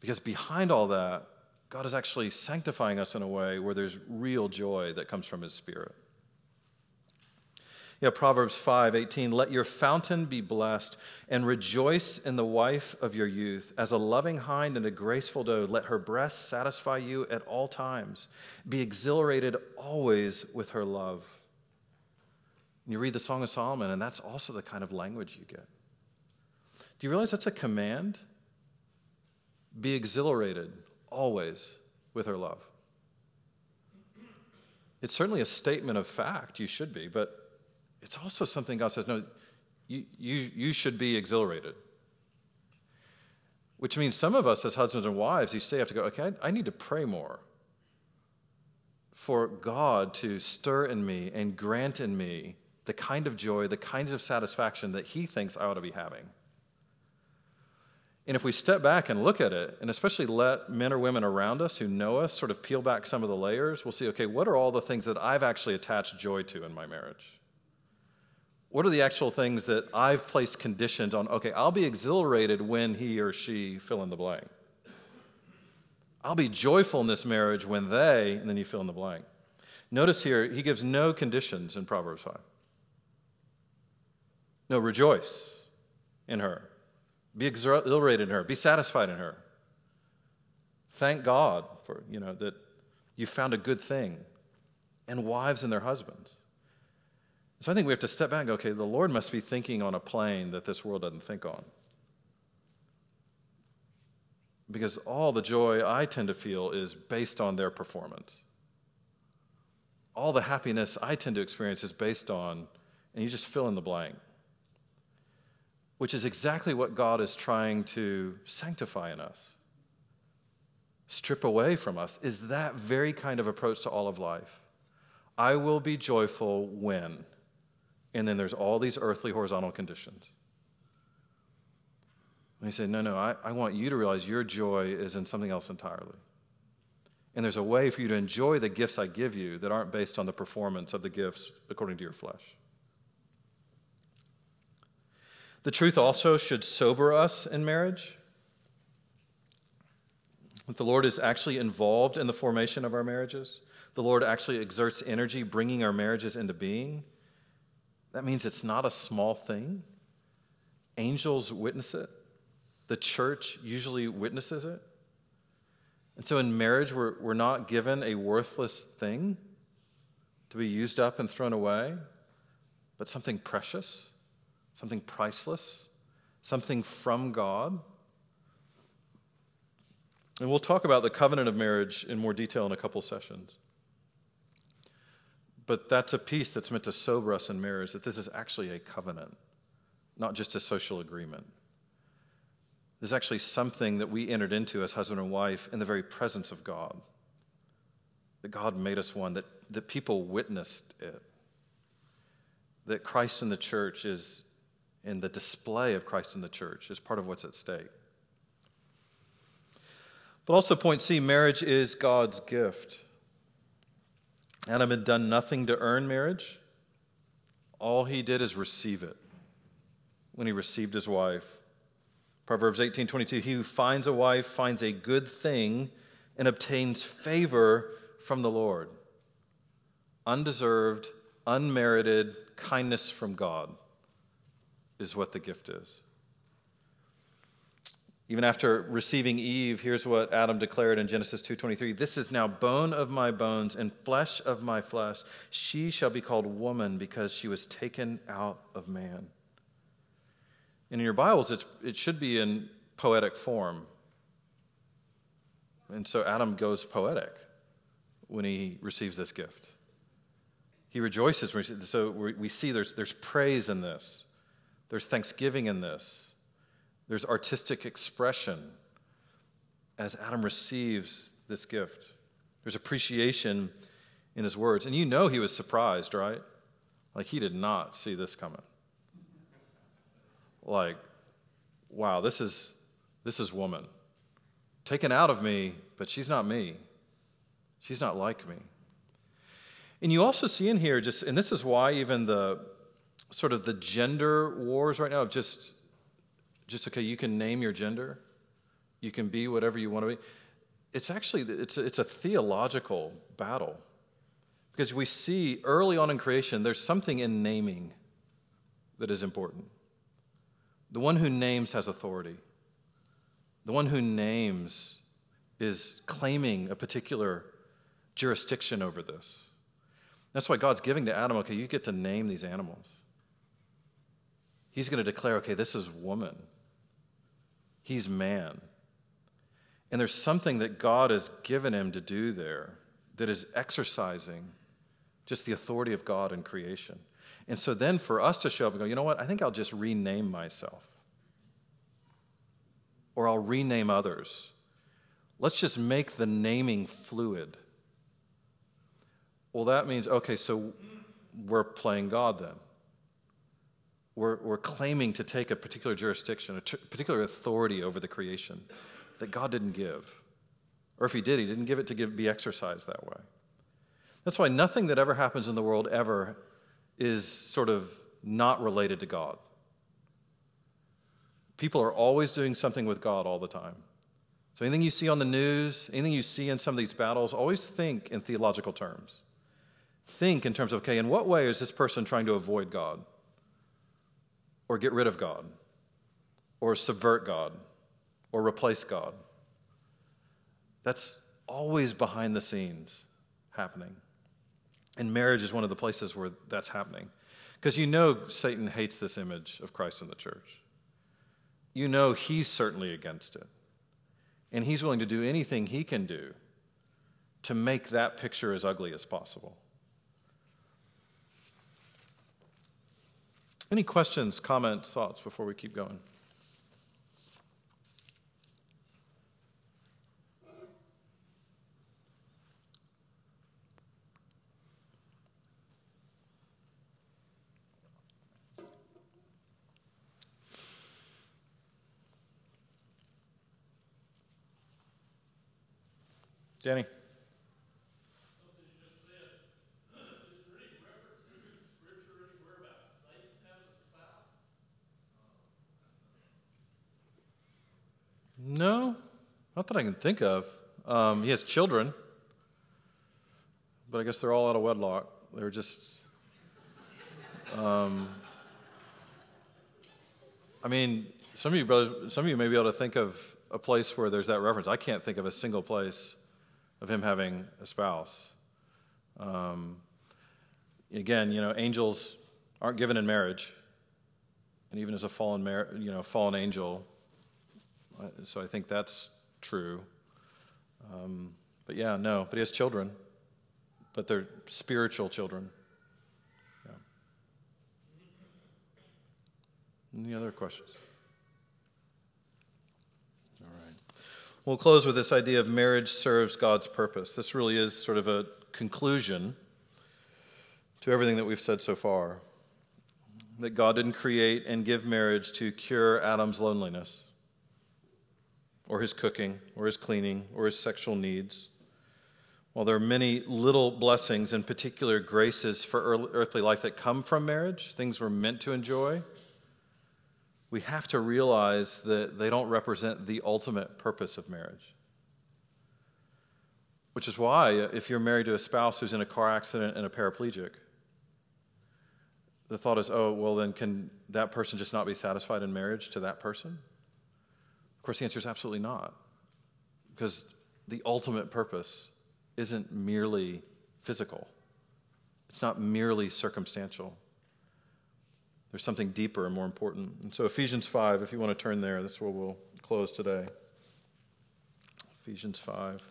A: Because behind all that, God is actually sanctifying us in a way where there's real joy that comes from His Spirit. Yeah, Proverbs 5 18, let your fountain be blessed and rejoice in the wife of your youth. As a loving hind and a graceful doe, let her breasts satisfy you at all times. Be exhilarated always with her love. And you read the Song of Solomon, and that's also the kind of language you get. Do you realize that's a command? Be exhilarated always with her love. It's certainly a statement of fact, you should be, but it's also something God says, no, you, you, you should be exhilarated. Which means some of us as husbands and wives, each day have to go, okay, I, I need to pray more for God to stir in me and grant in me the kind of joy, the kinds of satisfaction that He thinks I ought to be having. And if we step back and look at it, and especially let men or women around us who know us sort of peel back some of the layers, we'll see okay, what are all the things that I've actually attached joy to in my marriage? What are the actual things that I've placed conditions on? Okay, I'll be exhilarated when he or she fill in the blank. I'll be joyful in this marriage when they, and then you fill in the blank. Notice here, he gives no conditions in Proverbs 5. No, rejoice in her. Be exhilarated in her. Be satisfied in her. Thank God for, you know, that you found a good thing. And wives and their husbands. So I think we have to step back and go, okay, the Lord must be thinking on a plane that this world doesn't think on. Because all the joy I tend to feel is based on their performance. All the happiness I tend to experience is based on, and you just fill in the blank which is exactly what God is trying to sanctify in us, strip away from us, is that very kind of approach to all of life. I will be joyful when, and then there's all these earthly horizontal conditions. And he said, No, no, I, I want you to realize your joy is in something else entirely. And there's a way for you to enjoy the gifts I give you that aren't based on the performance of the gifts according to your flesh. The truth also should sober us in marriage. That the Lord is actually involved in the formation of our marriages. The Lord actually exerts energy bringing our marriages into being. That means it's not a small thing. Angels witness it, the church usually witnesses it. And so in marriage, we're, we're not given a worthless thing to be used up and thrown away, but something precious something priceless, something from God. And we'll talk about the covenant of marriage in more detail in a couple sessions. But that's a piece that's meant to sober us in marriage that this is actually a covenant, not just a social agreement. There's actually something that we entered into as husband and wife in the very presence of God. That God made us one, that, that people witnessed it. That Christ in the church is, in the display of Christ in the church, is part of what's at stake. But also, point C marriage is God's gift. Adam had done nothing to earn marriage, all he did is receive it when he received his wife. Proverbs 18:22 He who finds a wife finds a good thing and obtains favor from the Lord. Undeserved, unmerited kindness from God is what the gift is. Even after receiving Eve, here's what Adam declared in Genesis 2:23, "This is now bone of my bones and flesh of my flesh. She shall be called woman because she was taken out of man." And in your Bibles, it should be in poetic form. And so Adam goes poetic when he receives this gift. He rejoices. So we see there's, there's praise in this, there's thanksgiving in this. There's artistic expression as Adam receives this gift. There's appreciation in his words. And you know he was surprised, right? Like he did not see this coming. Like, wow, this is this is woman. Taken out of me, but she's not me. She's not like me. And you also see in here just and this is why even the sort of the gender wars right now of just just okay, you can name your gender, you can be whatever you want to be. It's actually it's a, it's a theological battle because we see early on in creation there's something in naming that is important. The one who names has authority. The one who names is claiming a particular jurisdiction over this. That's why God's giving to Adam, okay, you get to name these animals. He's going to declare, okay, this is woman. He's man. And there's something that God has given him to do there that is exercising just the authority of God in creation. And so then for us to show up and go, you know what, I think I'll just rename myself. Or I'll rename others. Let's just make the naming fluid. Well, that means, okay, so we're playing God then we're, we're claiming to take a particular jurisdiction, a t- particular authority over the creation that God didn't give. Or if He did, He didn't give it to give, be exercised that way. That's why nothing that ever happens in the world ever is sort of not related to God. People are always doing something with God all the time. So anything you see on the news, anything you see in some of these battles, always think in theological terms. Think in terms of, okay, in what way is this person trying to avoid God? Or get rid of God, or subvert God, or replace God. That's always behind the scenes happening. And marriage is one of the places where that's happening. Because you know Satan hates this image of Christ in the church. You know he's certainly against it. And he's willing to do anything he can do to make that picture as ugly as possible. Any questions, comments, thoughts before we keep going? Danny. No, that I can think of. Um, he has children, but I guess they're all out of wedlock. They're just. Um, I mean, some of you brothers, some of you may be able to think of a place where there's that reference. I can't think of a single place of him having a spouse. Um, again, you know, angels aren't given in marriage, and even as a fallen, mar- you know, fallen angel, so I think that's true. Um, but yeah, no, but he has children, but they're spiritual children. Yeah. Any other questions? All right. We'll close with this idea of marriage serves God's purpose. This really is sort of a conclusion to everything that we've said so far. That God didn't create and give marriage to cure Adam's loneliness or his cooking, or his cleaning, or his sexual needs. While there are many little blessings and particular graces for earthly life that come from marriage, things we're meant to enjoy, we have to realize that they don't represent the ultimate purpose of marriage. Which is why, uh, if you're married to a spouse who's in a car accident and a paraplegic, the thought is, oh, well, then can that person just not be satisfied in marriage to that person? Course, the answer is absolutely not. Because the ultimate purpose isn't merely physical, it's not merely circumstantial. There's something deeper and more important. And so, Ephesians 5, if you want to turn there, that's where we'll close today. Ephesians 5.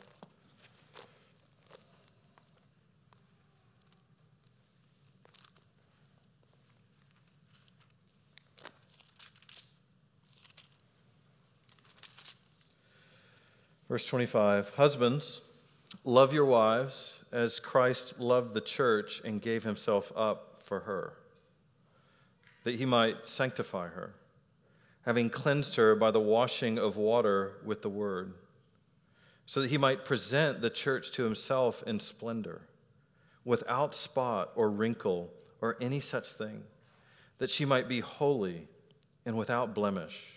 A: Verse 25 Husbands, love your wives as Christ loved the church and gave himself up for her, that he might sanctify her, having cleansed her by the washing of water with the word, so that he might present the church to himself in splendor, without spot or wrinkle or any such thing, that she might be holy and without blemish.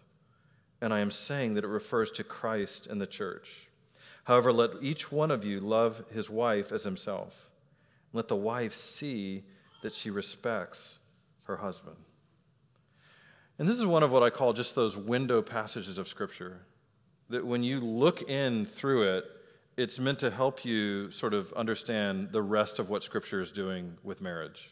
A: and I am saying that it refers to Christ and the church. However, let each one of you love his wife as himself. Let the wife see that she respects her husband. And this is one of what I call just those window passages of Scripture. That when you look in through it, it's meant to help you sort of understand the rest of what Scripture is doing with marriage.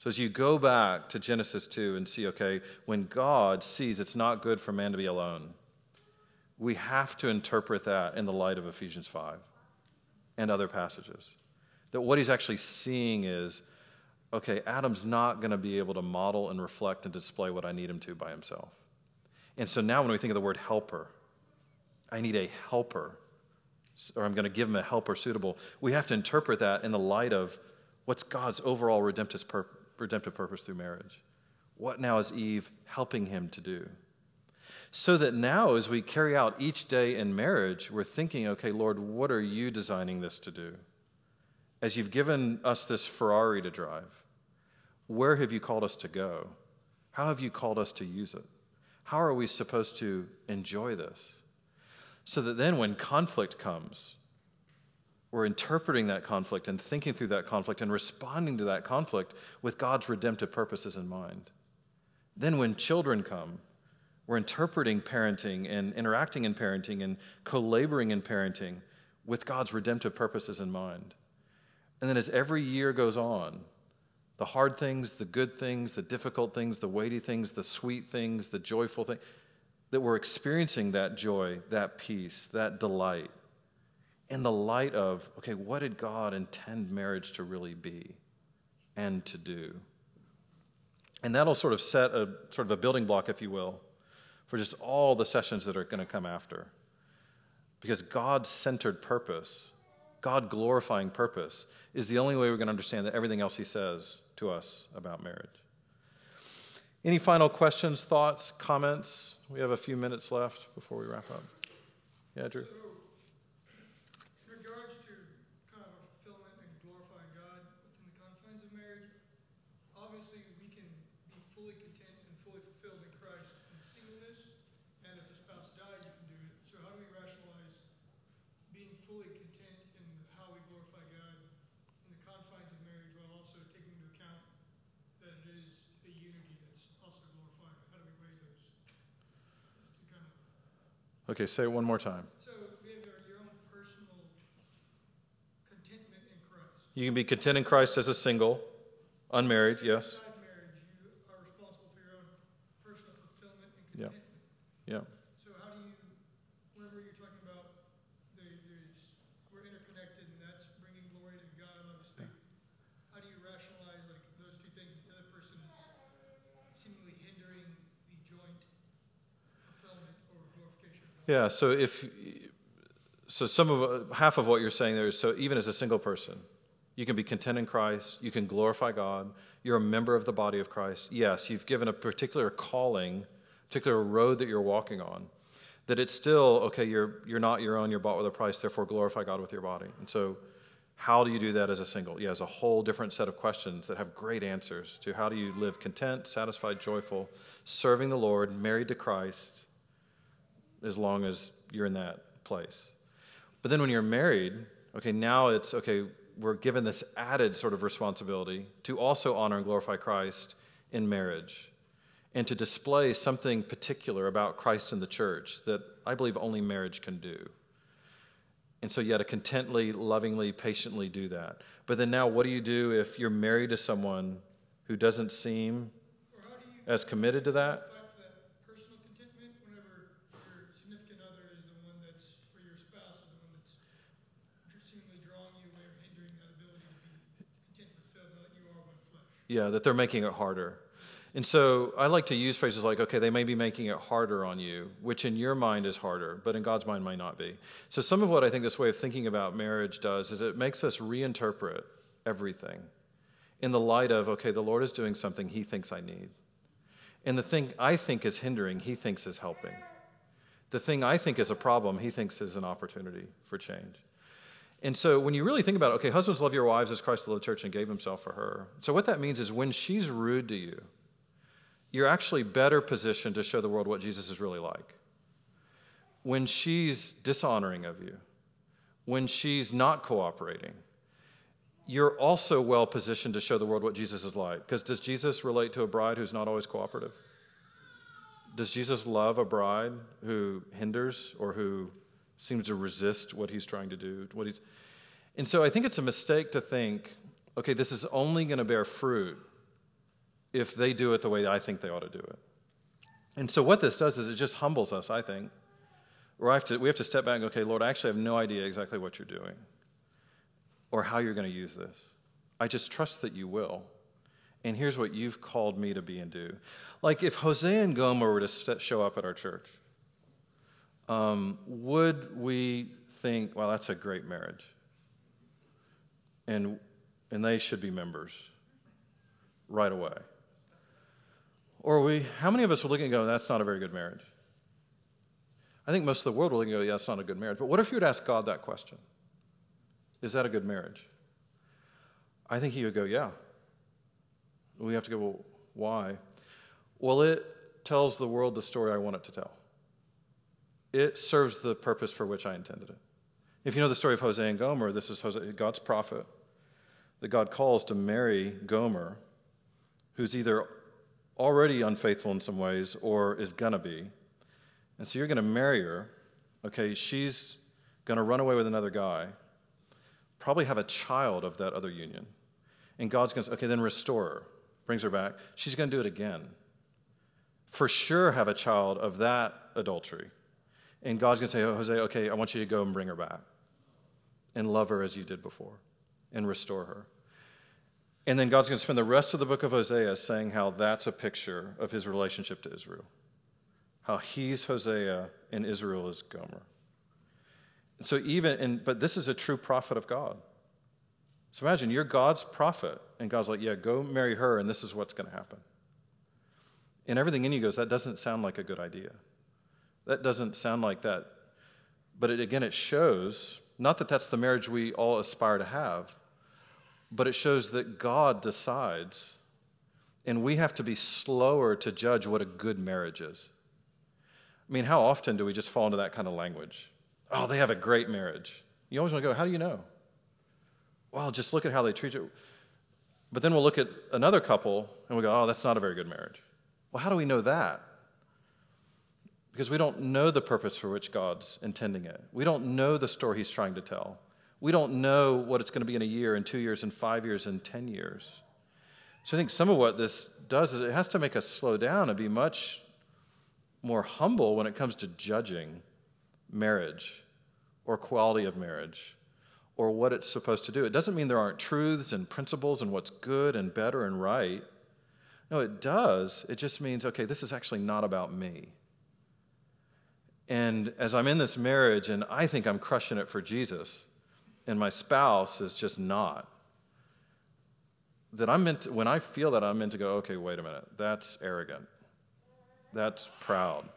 A: So as you go back to Genesis 2 and see, okay, when God sees it's not good for man to be alone, we have to interpret that in the light of Ephesians 5 and other passages. That what he's actually seeing is, okay, Adam's not going to be able to model and reflect and display what I need him to by himself. And so now when we think of the word helper, I need a helper, or I'm going to give him a helper suitable, we have to interpret that in the light of what's God's overall redemptive purpose redemptive purpose through marriage. What now is Eve helping him to do? So that now, as we carry out each day in marriage, we're thinking, okay, Lord, what are you designing this to do? As you've given us this Ferrari to drive, where have you called us to go? How have you called us to use it? How are we supposed to enjoy this? So that then when conflict comes, we're interpreting that conflict and thinking through that conflict and responding to that conflict with God's redemptive purposes in mind. Then, when children come, we're interpreting parenting and interacting in parenting and co laboring in parenting with God's redemptive purposes in mind. And then, as every year goes on, the hard things, the good things, the difficult things, the weighty things, the sweet things, the joyful things, that we're experiencing that joy, that peace, that delight in the light of, okay, what did God intend marriage to really be and to do? And that'll sort of set a sort of a building block, if you will, for just all the sessions that are going to come after. Because God centered purpose, God glorifying purpose, is the only way we're going to understand that everything else He says to us about marriage. Any final questions, thoughts, comments? We have a few minutes left before we wrap up. Yeah, Drew. fully content in
B: how we glorify God in
A: the confines
B: of marriage while also taking into account that it is a
A: unity
B: that's
A: also
B: glorified? How do we weigh those? Kind of okay, say it one more time. So You can be content in Christ as a single, unmarried, yes. Marriage, yeah. Yeah.
A: Yeah, so if so some of half of what you're saying there is so even as a single person, you can be content in Christ, you can glorify God, you're a member of the body of Christ. Yes, you've given a particular calling, particular road that you're walking on. That it's still okay, you're you're not your own, you're bought with a price, therefore glorify God with your body. And so how do you do that as a single? Yeah, it's a whole different set of questions that have great answers to how do you live content, satisfied, joyful, serving the Lord, married to Christ, as long as you're in that place. But then when you're married, okay, now it's okay, we're given this added sort of responsibility to also honor and glorify Christ in marriage and to display something particular about Christ and the church that I believe only marriage can do. And so you had to contently, lovingly, patiently do that. But then now, what do you do if you're married to someone who doesn't seem as committed to that?
B: fight for that personal contentment whenever your significant other is the one that's, or your spouse is the one that's seemingly drawing you away or hindering that ability to be content and fulfilled now that you are one flesh?
A: Yeah, that they're making it harder. And so I like to use phrases like, okay, they may be making it harder on you, which in your mind is harder, but in God's mind might not be. So some of what I think this way of thinking about marriage does is it makes us reinterpret everything in the light of, okay, the Lord is doing something he thinks I need. And the thing I think is hindering, he thinks is helping. The thing I think is a problem, he thinks is an opportunity for change. And so when you really think about it, okay, husbands love your wives as Christ loved the church and gave himself for her. So what that means is when she's rude to you, you're actually better positioned to show the world what Jesus is really like. When she's dishonoring of you, when she's not cooperating, you're also well positioned to show the world what Jesus is like. Because does Jesus relate to a bride who's not always cooperative? Does Jesus love a bride who hinders or who seems to resist what he's trying to do? What he's... And so I think it's a mistake to think, okay, this is only going to bear fruit if they do it the way I think they ought to do it. And so what this does is it just humbles us, I think. Or I have to, we have to step back and go, okay, Lord, I actually have no idea exactly what you're doing or how you're going to use this. I just trust that you will. And here's what you've called me to be and do. Like if Hosea and Gomer were to show up at our church, um, would we think, well, that's a great marriage? And, and they should be members right away. Or we, how many of us would look and go, that's not a very good marriage? I think most of the world will go, yeah, that's not a good marriage. But what if you would ask God that question? Is that a good marriage? I think he would go, yeah. We have to go, well, why? Well, it tells the world the story I want it to tell. It serves the purpose for which I intended it. If you know the story of Hosea and Gomer, this is Hosea, God's prophet that God calls to marry Gomer, who's either already unfaithful in some ways or is going to be. And so you're going to marry her. Okay, she's going to run away with another guy, probably have a child of that other union. And God's going to say, okay, then restore her, brings her back. She's going to do it again. For sure, have a child of that adultery. And God's going to say, oh, Hosea, okay, I want you to go and bring her back and love her as you did before and restore her. And then God's going to spend the rest of the book of Hosea saying how that's a picture of his relationship to Israel. How he's Hosea and Israel is Gomer. And so even and but this is a true prophet of God. So imagine you're God's prophet, and God's like, yeah, go marry her, and this is what's going to happen. And everything in you goes, that doesn't sound like a good idea. That doesn't sound like that. But it, again, it shows not that that's the marriage we all aspire to have, but it shows that God decides, and we have to be slower to judge what a good marriage is. I mean, how often do we just fall into that kind of language? Oh, they have a great marriage. You always want to go, how do you know? Well, just look at how they treat you. But then we'll look at another couple and we go, oh, that's not a very good marriage. Well, how do we know that? Because we don't know the purpose for which God's intending it. We don't know the story He's trying to tell. We don't know what it's going to be in a year, in two years, in five years, in 10 years. So I think some of what this does is it has to make us slow down and be much more humble when it comes to judging marriage or quality of marriage or what it's supposed to do. It doesn't mean there aren't truths and principles and what's good and better and right. No, it does. It just means, okay, this is actually not about me. And as I'm in this marriage and I think I'm crushing it for Jesus, and my spouse is just not, that I'm meant to, when I feel that, I'm meant to go, okay, wait a minute, that's arrogant. That's proud.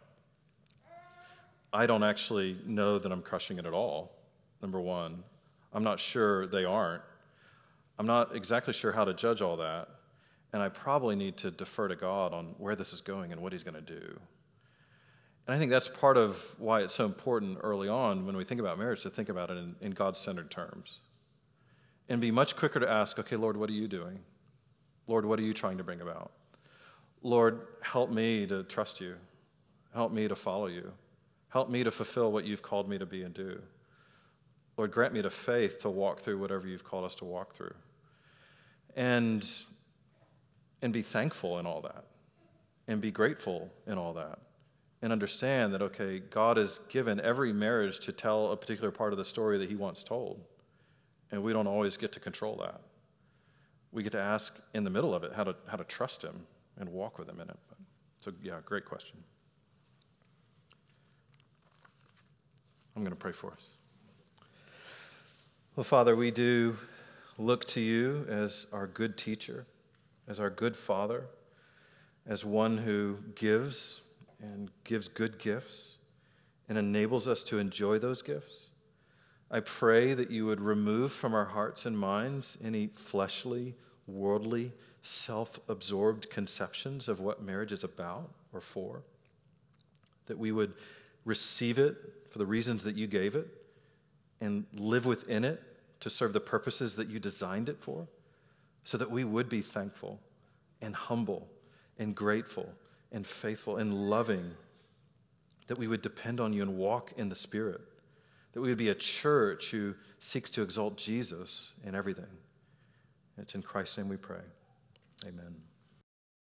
A: I don't actually know that I'm crushing it at all, number one. I'm not sure they aren't. I'm not exactly sure how to judge all that. And I probably need to defer to God on where this is going and what He's going to do. And I think that's part of why it's so important early on when we think about marriage to think about it in, in God centered terms and be much quicker to ask, okay, Lord, what are you doing? Lord, what are you trying to bring about? Lord, help me to trust you. Help me to follow you. Help me to fulfill what you've called me to be and do. Lord, grant me the faith to walk through whatever you've called us to walk through. And, and be thankful in all that. And be grateful in all that. And understand that, okay, God has given every marriage to tell a particular part of the story that He wants told. And we don't always get to control that. We get to ask in the middle of it how to, how to trust Him and walk with Him in it. So, yeah, great question. I'm going to pray for us. Well, Father, we do look to you as our good teacher, as our good father, as one who gives and gives good gifts and enables us to enjoy those gifts. I pray that you would remove from our hearts and minds any fleshly, worldly, self absorbed conceptions of what marriage is about or for, that we would receive it for the reasons that you gave it and live within it to serve the purposes that you designed it for, so that we would be thankful and humble and grateful and faithful and loving, that we would depend on you and walk in the Spirit, that we would be a church who seeks to exalt Jesus in everything. It's in Christ's name we pray. Amen.